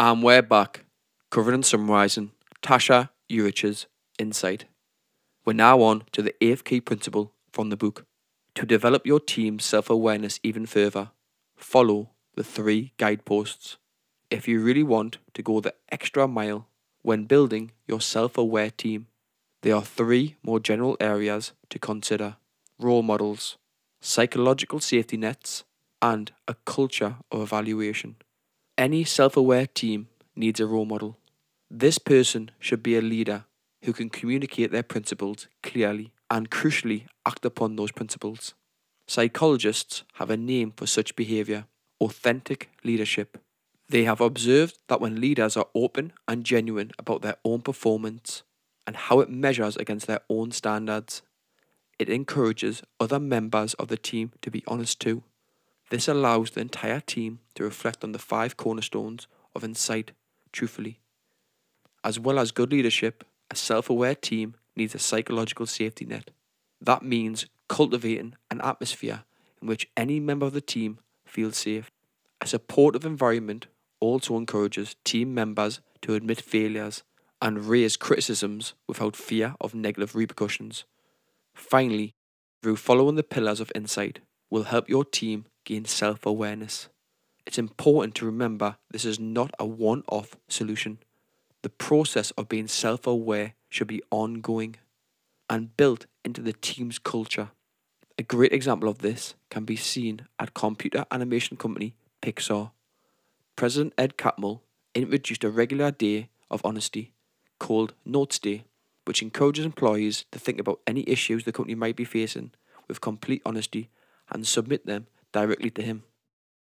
And we're back, covering and summarising Tasha Eurich's insight. We're now on to the eighth key principle from the book. To develop your team's self awareness even further, follow the three guideposts. If you really want to go the extra mile when building your self aware team, there are three more general areas to consider role models, psychological safety nets, and a culture of evaluation. Any self aware team needs a role model. This person should be a leader who can communicate their principles clearly and crucially act upon those principles. Psychologists have a name for such behavior authentic leadership. They have observed that when leaders are open and genuine about their own performance and how it measures against their own standards, it encourages other members of the team to be honest too. This allows the entire team to reflect on the five cornerstones of insight truthfully. As well as good leadership, a self aware team needs a psychological safety net. That means cultivating an atmosphere in which any member of the team feels safe. A supportive environment also encourages team members to admit failures and raise criticisms without fear of negative repercussions. Finally, through following the pillars of insight will help your team gain self awareness. It's important to remember this is not a one off solution. The process of being self aware should be ongoing and built into the team's culture. A great example of this can be seen at computer animation company Pixar. President Ed Catmull introduced a regular day of honesty called Notes Day, which encourages employees to think about any issues the company might be facing with complete honesty and submit them directly to him.